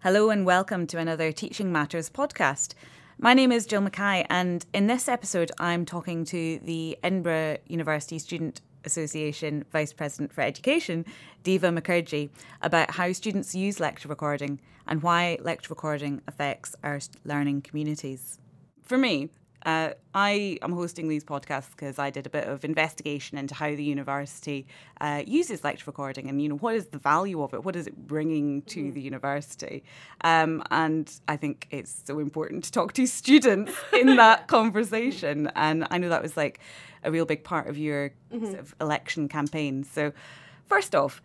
Hello and welcome to another Teaching Matters podcast. My name is Jill Mackay, and in this episode, I'm talking to the Edinburgh University Student Association Vice President for Education, Diva Mukherjee, about how students use lecture recording and why lecture recording affects our learning communities. For me, uh, I am hosting these podcasts because I did a bit of investigation into how the university uh, uses lecture recording and, you know, what is the value of it? What is it bringing to mm. the university? Um, and I think it's so important to talk to students in that conversation. And I know that was like a real big part of your mm-hmm. sort of election campaign. So, first off,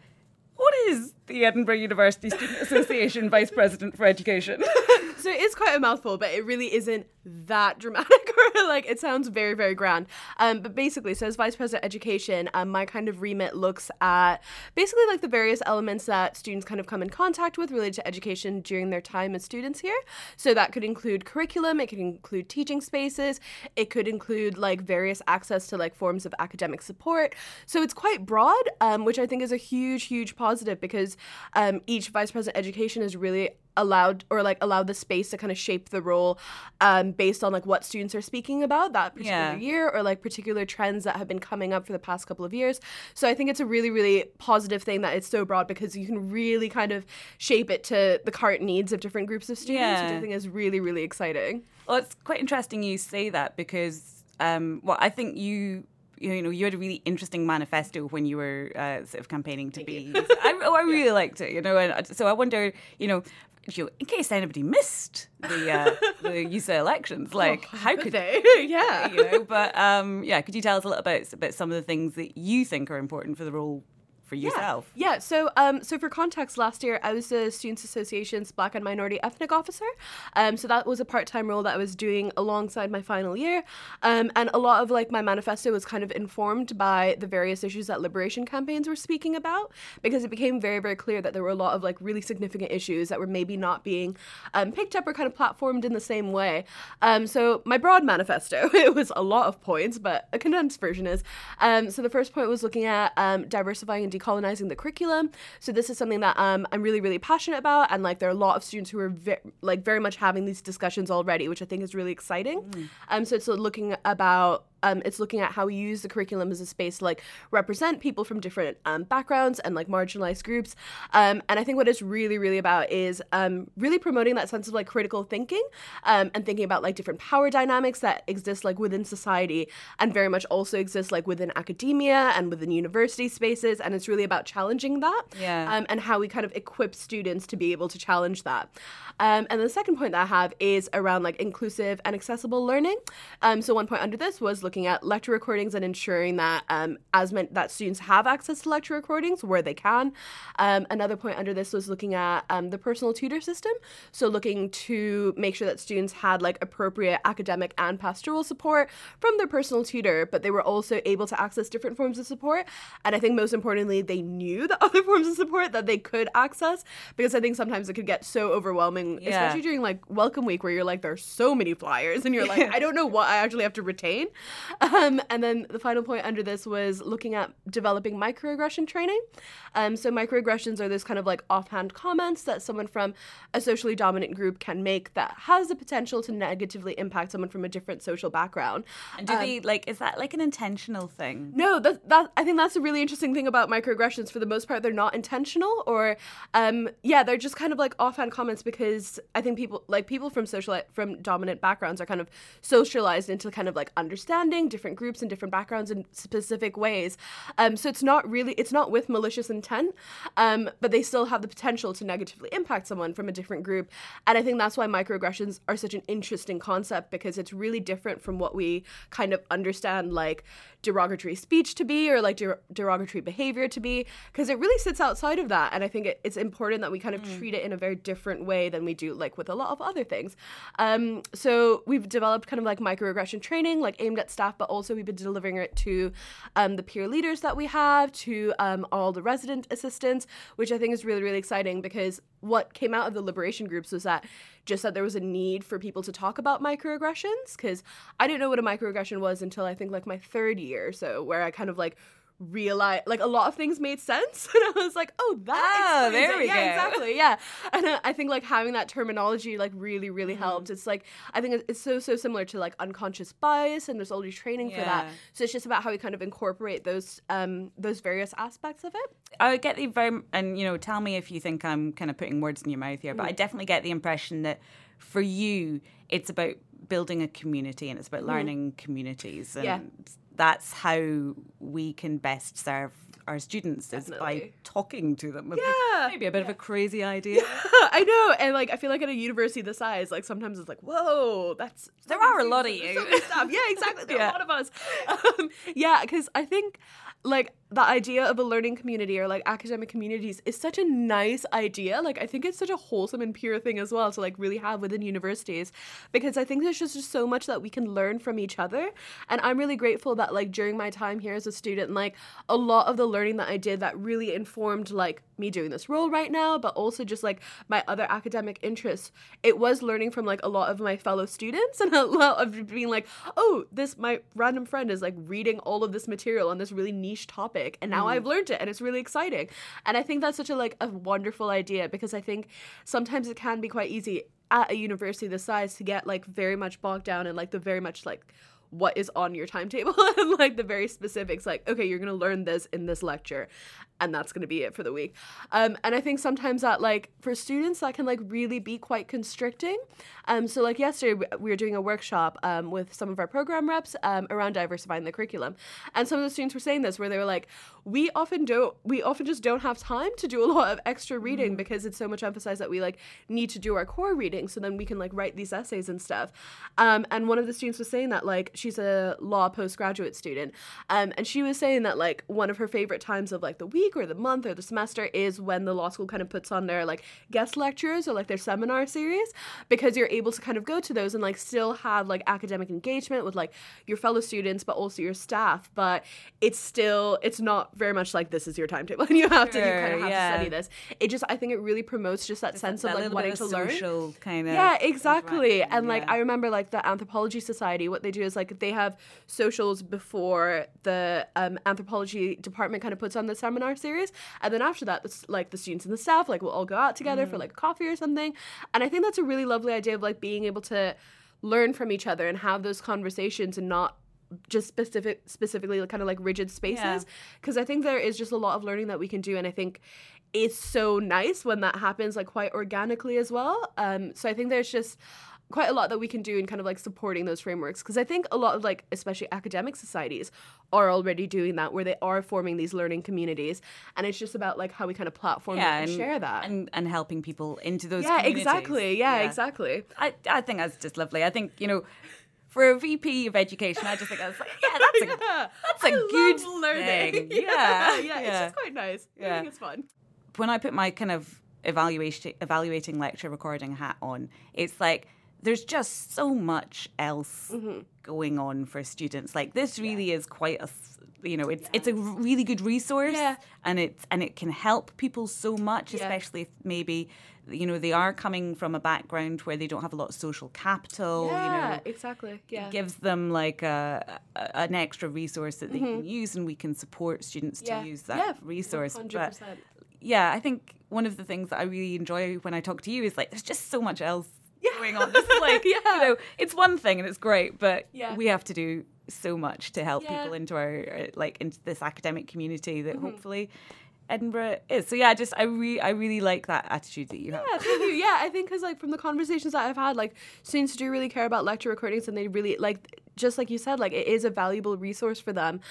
what is the Edinburgh University Student Association Vice President for Education? so it is quite a mouthful, but it really isn't that dramatic like it sounds very very grand. Um, but basically so as vice president education um, my kind of remit looks at basically like the various elements that students kind of come in contact with related to education during their time as students here. So that could include curriculum it could include teaching spaces it could include like various access to like forms of academic support. So it's quite broad um, which i think is a huge huge positive because um, each vice president education is really allowed or like allowed the space to kind of shape the role um, based on like what students are speaking about that particular yeah. year or like particular trends that have been coming up for the past couple of years. So I think it's a really, really positive thing that it's so broad because you can really kind of shape it to the current needs of different groups of students, yeah. which I think is really, really exciting. Well, it's quite interesting you say that because, um, well, I think you you know, you had a really interesting manifesto when you were uh, sort of campaigning to be. I, oh, I really liked it, you know, and so I wonder, you know, you, in case anybody missed the uh, the USA elections, like oh, how could they? yeah, you know. But um, yeah, could you tell us a little bit about some of the things that you think are important for the role for yourself. Yeah. yeah. So, um, so for context, last year I was the Students Association's Black and Minority Ethnic Officer. Um, so that was a part-time role that I was doing alongside my final year, um, and a lot of like my manifesto was kind of informed by the various issues that liberation campaigns were speaking about, because it became very, very clear that there were a lot of like really significant issues that were maybe not being um, picked up or kind of platformed in the same way. Um, so my broad manifesto, it was a lot of points, but a condensed version is. Um, so the first point was looking at diversifying and decolonizing the curriculum. So this is something that um, I'm really, really passionate about, and like there are a lot of students who are ve- like very much having these discussions already, which I think is really exciting. Mm. Um, so it's looking about um, it's looking at how we use the curriculum as a space to like represent people from different um, backgrounds and like marginalized groups. Um, and I think what it's really, really about is um, really promoting that sense of like critical thinking um, and thinking about like different power dynamics that exist like within society and very much also exist like within academia and within university spaces. And it's really about challenging that yeah. Um, and how we kind of equip students to be able to challenge that. and the second point that I have is around like inclusive and accessible learning. so one point under this was looking looking at lecture recordings and ensuring that um, as meant that students have access to lecture recordings where they can. Um, another point under this was looking at um, the personal tutor system. So looking to make sure that students had like appropriate academic and pastoral support from their personal tutor, but they were also able to access different forms of support. And I think most importantly, they knew the other forms of support that they could access because I think sometimes it could get so overwhelming, yeah. especially during like welcome week where you're like, there's so many flyers and you're like, I don't know what I actually have to retain. Um, and then the final point under this was looking at developing microaggression training. Um, so microaggressions are those kind of like offhand comments that someone from a socially dominant group can make that has the potential to negatively impact someone from a different social background. And do um, they like is that like an intentional thing? No, that that I think that's a really interesting thing about microaggressions. For the most part, they're not intentional, or um, yeah, they're just kind of like offhand comments because I think people like people from social from dominant backgrounds are kind of socialized into kind of like understanding different groups and different backgrounds in specific ways. Um, so it's not really, it's not with malicious intent, um, but they still have the potential to negatively impact someone from a different group. And I think that's why microaggressions are such an interesting concept because it's really different from what we kind of understand like derogatory speech to be or like der- derogatory behavior to be because it really sits outside of that. And I think it, it's important that we kind of mm. treat it in a very different way than we do like with a lot of other things. Um, so we've developed kind of like microaggression training, like aimed at staff but also we've been delivering it to um, the peer leaders that we have, to um, all the resident assistants, which I think is really, really exciting because what came out of the liberation groups was that just that there was a need for people to talk about microaggressions because I didn't know what a microaggression was until I think like my third year, so where I kind of like realize like a lot of things made sense and i was like oh that Oh, there it. we yeah go. exactly yeah and uh, i think like having that terminology like really really Mm-hmm. helped it's like i think it's- so so similar to like unconscious bias and there's already training for that so it's just about how we kind of incorporate those um those various aspects of it I would get the very, and you know, tell me if you think I'm kind of putting words in your mouth here, but I Mm. definitely get the impression that for you, it's about building a community and it's about learning communities. And Yeah. That's how we can best serve our students is by talking to them. Yeah. Maybe a bit of a crazy idea. I know, and like I feel like at a university this size, like sometimes it's like, whoa, that's There are a lot of you. Yeah, exactly. There Yeah. are a lot of us. Um, yeah, because I think like the idea of a learning community or like academic communities is such a nice idea. Like I think it's such a wholesome and pure thing as well to like really have within universities because I think there's just, so much that we can learn from each other. And I'm really grateful that like during my time here as a student, like a lot of the learning that I did that really informed like me doing this role right now, but also just like my other academic interests. It was learning from like a lot of my fellow students and a lot of being like, oh, this my random friend is like reading all of this material on this really niche topic, and now mm. I've learned it, and it's really exciting. And I think that's such a like a wonderful idea because I think sometimes it can be quite easy at a university this size to get like very much bogged down in like the very much like what is on your timetable and like the very specifics like okay you're gonna learn this in this lecture and that's gonna be it for the week. Um, and i think sometimes that like for students that can like really be quite constricting. Um, so like yesterday we- we were doing a workshop um, with some of our program reps um, around diversifying the curriculum. And some of the students were saying this where they were like we often don't we often just don't have time to do a lot of extra reading because it's so much emphasized that we like need to do our core reading so then we can like write these essays and stuff. Um, and one of the students was saying that like she's a law postgraduate student um, and she was saying that like one of her favorite times of like the week or the month or the semester is when the law school kind of puts on their like guest lectures or like their seminar series because you're able to kind of go to those and like still have like academic engagement with like your fellow students but also your staff but it's still it's not very much like this is your timetable and you have to you kind of have yeah. to study this it just i think it really promotes just that sense of like wanting to learn social kind of yeah, exactly. interaction, And like yeah. I remember like the Anthropology Society, what they do is like they have socials before the um, anthropology department kind of puts on the seminar series, and then after that, it's like the students and the staff like will all go out together Mm. for like coffee or something. And I think that's a really lovely idea of like being able to learn from each other and have those conversations and not just specific specifically kind of like rigid spaces because i think there is just a lot of learning that we can do and i think it's so nice when that happens like quite organically as well um so i think there's just quite a lot that we can do in kind of like supporting those frameworks because i think a lot of like especially academic societies are already doing that where they are forming these learning communities and it's just about like how we kind of platform yeah, it and, share that and and helping people into those yeah exactly yeah, exactly I, I think that's just lovely. I think, you know, for a VP of education, I just think that's like, yeah, that's a, yeah. that's a I good learning. thing. yeah, Yeah, yeah, it's yeah. just quite nice. I Yeah. think it's fun. when I put my kind of evaluation evaluating lecture recording hat on, it's like there's just so much else Mm-hmm. going on for students. Like this really is quite a you know it's it's a really good resource Yeah. and it's and it can help people so much Yeah. especially if maybe you know they are coming from a background where they don't have a lot of social capital yeah, you know exactly. Yeah. gives them like a, a an extra resource that they can use and we can support students Mm-hmm. yeah. to use that yeah, resource 100%. but yeah i think one of the things that i really enjoy when i talk to you is like there's just so much else going on this is like Yeah. you know it's one thing and it's great but Yeah. we have to do so much to help Yeah. people into our uh, like into this academic community that Mm-hmm. hopefully edinburgh is so yeah just i really i really like that attitude that you have Yeah, thank you. Yeah, I think because like from the conversations that I've had, like students do really care about lecture recordings, and they really like just like you said, like it is a valuable resource for them.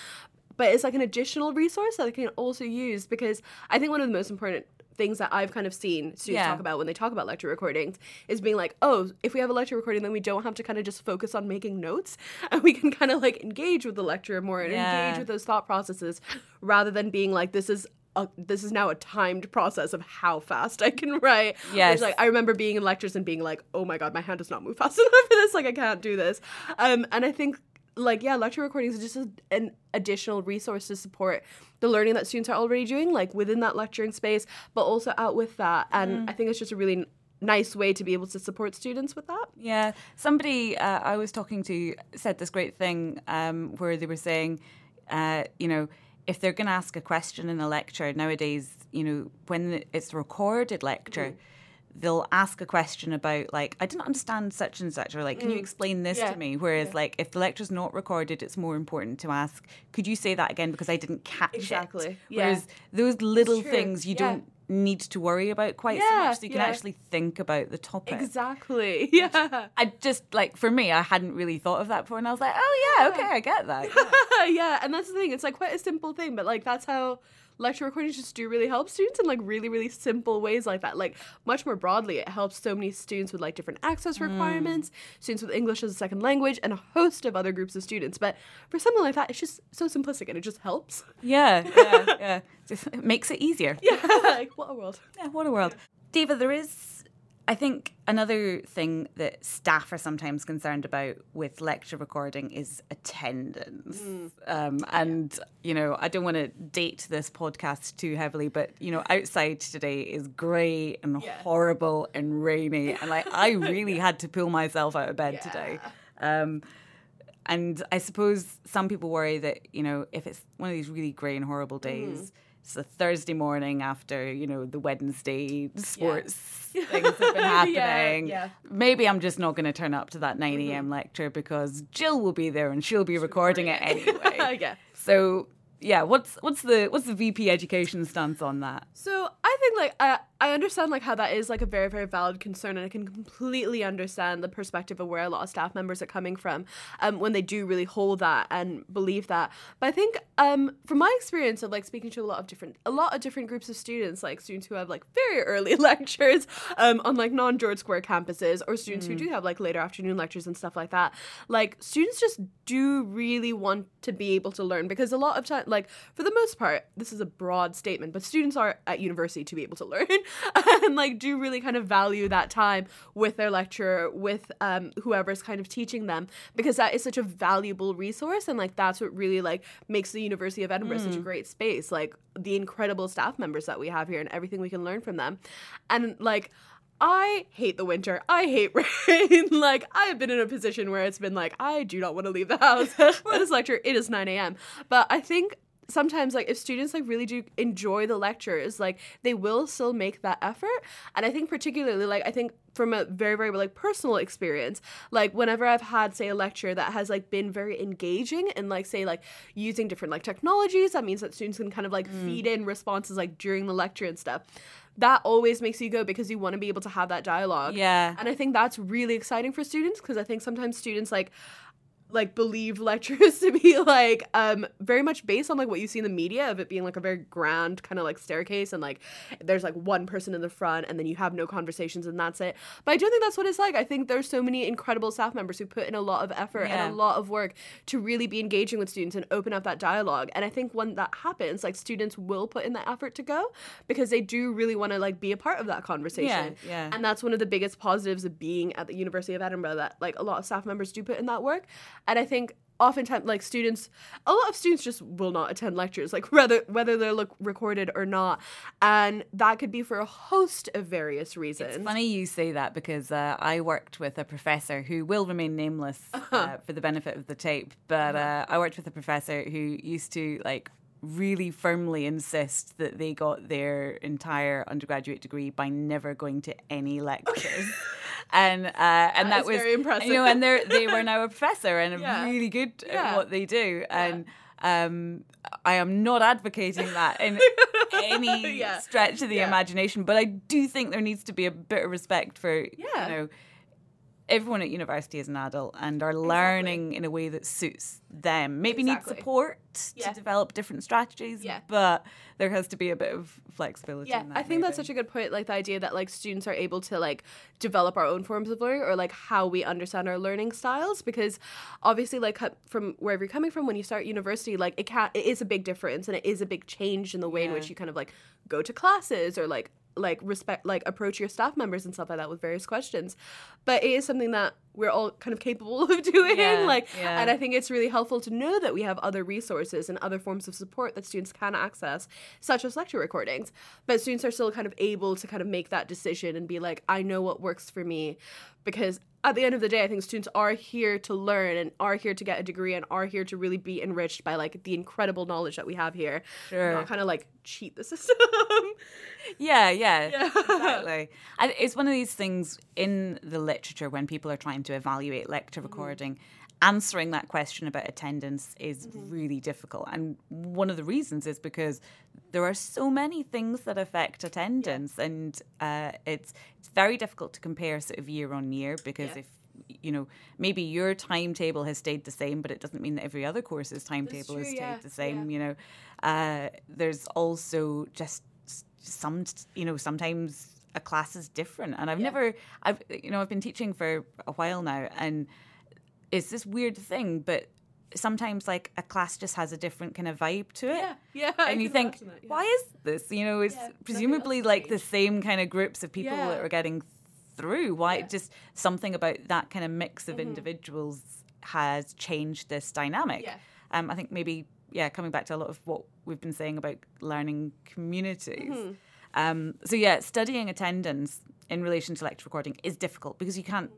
But it's like an additional resource that they can also use because I think one of the most important things that I've kind of seen students Yeah. talk about when they talk about lecture recordings is being like, oh, if we have a lecture recording, then we don't have to kind of just focus on making notes, and we can kind of like engage with the lecturer more and Yeah. engage with those thought processes rather than being like, this is. A, this is now a timed process of how fast I can write. Which, Yes. like I remember being in lectures and being like, "Oh my god, my hand does not move fast enough for this. Like I can't do this." Um, and I think like yeah, lecture recordings is just a, an additional resource to support the learning that students are already doing, like within that lecturing space, but also out with that. And I think it's just a really n- nice way to be able to support students with that. Yeah, somebody uh, I was talking to said this great thing um, where they were saying, uh, you know, if they're going to ask a question in a lecture nowadays, you know, when it's a recorded lecture, mm-hmm. They'll ask a question about like I didn't understand such and such, or like, can mm. you explain this yeah. to me? Whereas yeah. like if the lecture's not recorded, it's more important to ask, could you say that again because I didn't catch exactly. it. Whereas those little things you don't need to worry about quite yeah, so much so you can yeah. actually think about the topic exactly yeah i just like for me i hadn't really thought of that before and i was like oh yeah, yeah. okay i get that yeah and that's the thing it's like quite a simple thing but like that's how lecture recordings just do really help students in like really really simple ways like that. Like much more broadly it helps so many students with like different access mm. requirements mm. students with english as a second language and a host of other groups of students. But for something like that it's just so simplistic and it just helps. Yeah yeah yeah. Just, it makes it easier. Yeah like what a world. Yeah what a world. Diva, there is I think another thing that staff are sometimes concerned about with lecture recording is attendance. Mm. Um, and, you know, I don't want to date this podcast too heavily, but, you know, outside today is grey and yeah. horrible and rainy. And, like, I really had to pull myself out of bed yeah. today. Um, and I suppose some people worry that, you know, if it's one of these really grey and horrible days, mm it's a Thursday morning after, you know, the Wednesday sports yeah. things have been happening. yeah, yeah. Maybe I'm just not going to turn up to that 9 a.m. Mm-hmm. lecture because Jill will be there and she'll be she'll recording it anyway. yeah. So yeah, what's what's the what's the VP education stance on that? So I think like I I understand like how that is like a very very valid concern, and I can completely understand the perspective of where a lot of staff members are coming from, um, when they do really hold that and believe that. But I think um from my experience of like speaking to a lot of different a lot of different groups of students, like students who have like very early lectures, um on like non George Square campuses, or students mm. who do have like later afternoon lectures and stuff like that. Like students just do really want to be able to learn because a lot of time like for the most part this is a broad statement but students are at university to be able to learn and like do really kind of value that time with their lecturer with um, whoever's kind of teaching them because that is such a valuable resource and like that's what really like makes the university of edinburgh mm. such a mm. great space like the incredible staff members that we have here and everything we can learn from them and like I hate the winter. I hate rain. like, I have been in a position where it's been like, I do not want to leave the house for this lecture. It is 9 a.m. But I think sometimes like if students like really do enjoy the lectures like they will still make that effort. And i think particularly like i think from a very very like personal experience like whenever i've had say a lecture that has like been very engaging and like say like using different like technologies that means that students can kind of like mm. feed in responses like during the lecture and stuff that always makes you go because you want to be able to have that dialogue. Yeah. And i think that's really exciting for students because i think sometimes students like like believe lectures to be like um very much based on like what you see in the media of it being like a very grand kind of like staircase and like there's like one person in the front and then you have no conversations and that's it. But i don't think that's what it's like. I think there's so many incredible staff members who put in a lot of effort yeah. and a lot of work to really be engaging with students and open up that dialogue. And i think when that happens like students will put in the effort to go because they do really want to like be a part of that conversation. Yeah, yeah. and that's one of the biggest positives of being at the university of edinburgh that like a lot of staff members do put in that work and I think oftentimes like students a lot of students just will not attend lectures like whether whether they're look recorded or not and that could be for a host of various reasons it's funny you say that because uh, i worked with a professor who will remain nameless uh-huh. uh, for the benefit of the tape but uh, i worked with a professor who used to like really firmly insist that they got their entire undergraduate degree by never going to any lectures. and uh, and that, that was very impressive. You know, and they they were now a professor and yeah. really good yeah. at what they do. And um, I am not advocating that in any yeah. stretch of the imagination, but I do think there needs to be a bit of respect for you know everyone at university is an adult and are learning exactly. in a way that suits them. Maybe exactly. need support yeah. to develop different strategies, yeah. but there has to be a bit of flexibility. Yeah, I think maybe. that's such a good point. Like the idea that like students are able to like develop our own forms of learning or like how we understand our learning styles, because obviously like from wherever you're coming from when you start university, like it can it is a big difference and it is a big change in the way yeah. in which you kind of like go to classes or like like respect like approach your staff members and stuff like that with various questions but it is something that we're all kind of capable of doing Yeah, like yeah. and i think it's really helpful to know that we have other resources and other forms of support that students can access such as lecture recordings but students are still kind of able to kind of make that decision and be like i know what works for me because at the end of the day i think students are here to learn and are here to get a degree and are here to really be enriched by like the incredible knowledge that we have here Sure. not kind of like cheat the system Yeah, yeah, Yeah. exactly. And it's one of these things in the literature when people are trying to evaluate lecture Mm-hmm. Answering that question about attendance is Mm-hmm. really difficult, and one of the reasons is because there are so many things that affect attendance, and uh, it's it's very difficult to compare sort of year on year because Yeah. if you know maybe your timetable has stayed the same, but it doesn't mean that every other course's timetable has stayed yeah, the same. yeah. You know, uh, there's also just some you know sometimes a class is different and i've Yeah. never i've you know i've been teaching for a while now and it's this weird thing but sometimes like a class just has a different kind of vibe to it yeah yeah I and you think that, yeah. why is this you know it's Yeah, presumably like the same kind of groups of people Yeah. that are getting through why. Mm-hmm. just something about that kind of mix of individuals has changed this dynamic Yeah. um, I think maybe yeah, coming back to a lot of what we've been saying about learning communities. Mm-hmm. Um, so yeah, studying attendance in relation to lecture recording is difficult because you can't,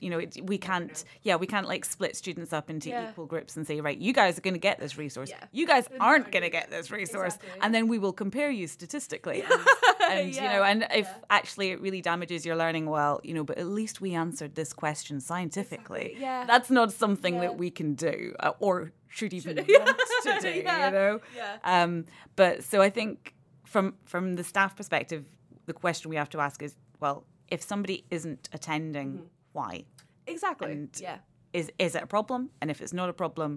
you know, it, we can't, yeah, we can't like split students up into Yeah. equal groups and say, right, you guys are going to get this resource, Yeah. you guys aren't going to get this resource, Exactly. and then we will compare you statistically. And, and, you know, and if actually it really damages your learning, well, you know, but at least we answered this question scientifically. Exactly, yeah. That's not something Yeah. that we can do uh, or should even Should- want to do, Yeah, you know? yeah. Um, but so I think from from the staff perspective, the question we have to ask is, well, if somebody isn't attending, Mm-hmm. Why? exactly and- yeah Is is it a problem? And if it's not a problem,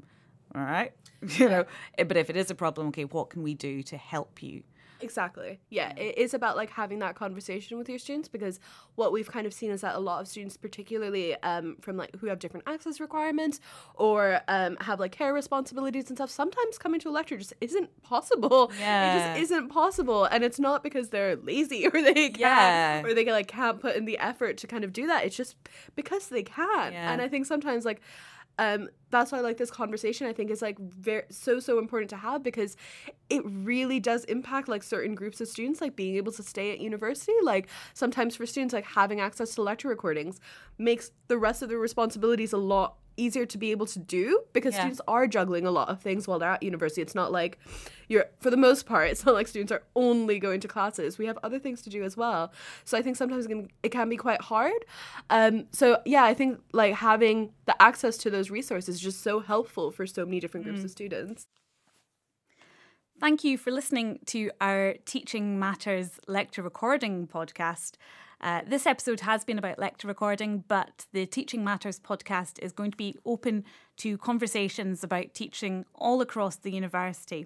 all right, you know. eh, But if it is a problem, okay, what can we do to help you? Exactly. Yeah, it is about like having that conversation with your students because what we've kind of seen is that a lot of students, particularly um, from like who have different access requirements or um, have like care responsibilities and stuff, sometimes coming to a lecture just isn't possible. Yeah. It just isn't possible, and it's not because they're lazy or they can't Yeah. or they like can't put in the effort to kind of do that. It's just because they can. Yeah. And I think sometimes like um, that's why like this conversation. I think is like very so so important to have because it really does impact like certain groups of students like being able to stay at university. Like sometimes for students like having access to lecture recordings makes the rest of the responsibilities a lot easier to be able to do because Yeah. students are juggling a lot of things while they're at university. It's not like you're for the most part it's not like students are only going to classes. We have other things to do as well. So i think sometimes it can, it can be quite hard. Um so yeah i think like having the access to those resources is just so helpful for so many different groups of students Thank you for listening to our Teaching Matters lecture recording podcast. Uh, this episode has been about lecture recording, but the Teaching Matters podcast is going to be open to conversations about teaching all across the university.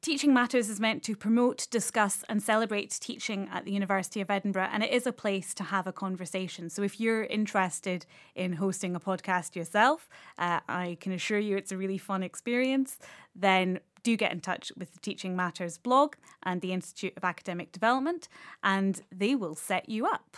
Teaching Matters is meant to promote, discuss, and celebrate teaching at the University of Edinburgh, and it is a place to have a conversation. So, if you're interested in hosting a podcast yourself, uh, I can assure you it's a really fun experience. Then do get in touch with the Teaching Matters blog and the Institute of Academic Development, and they will set you up.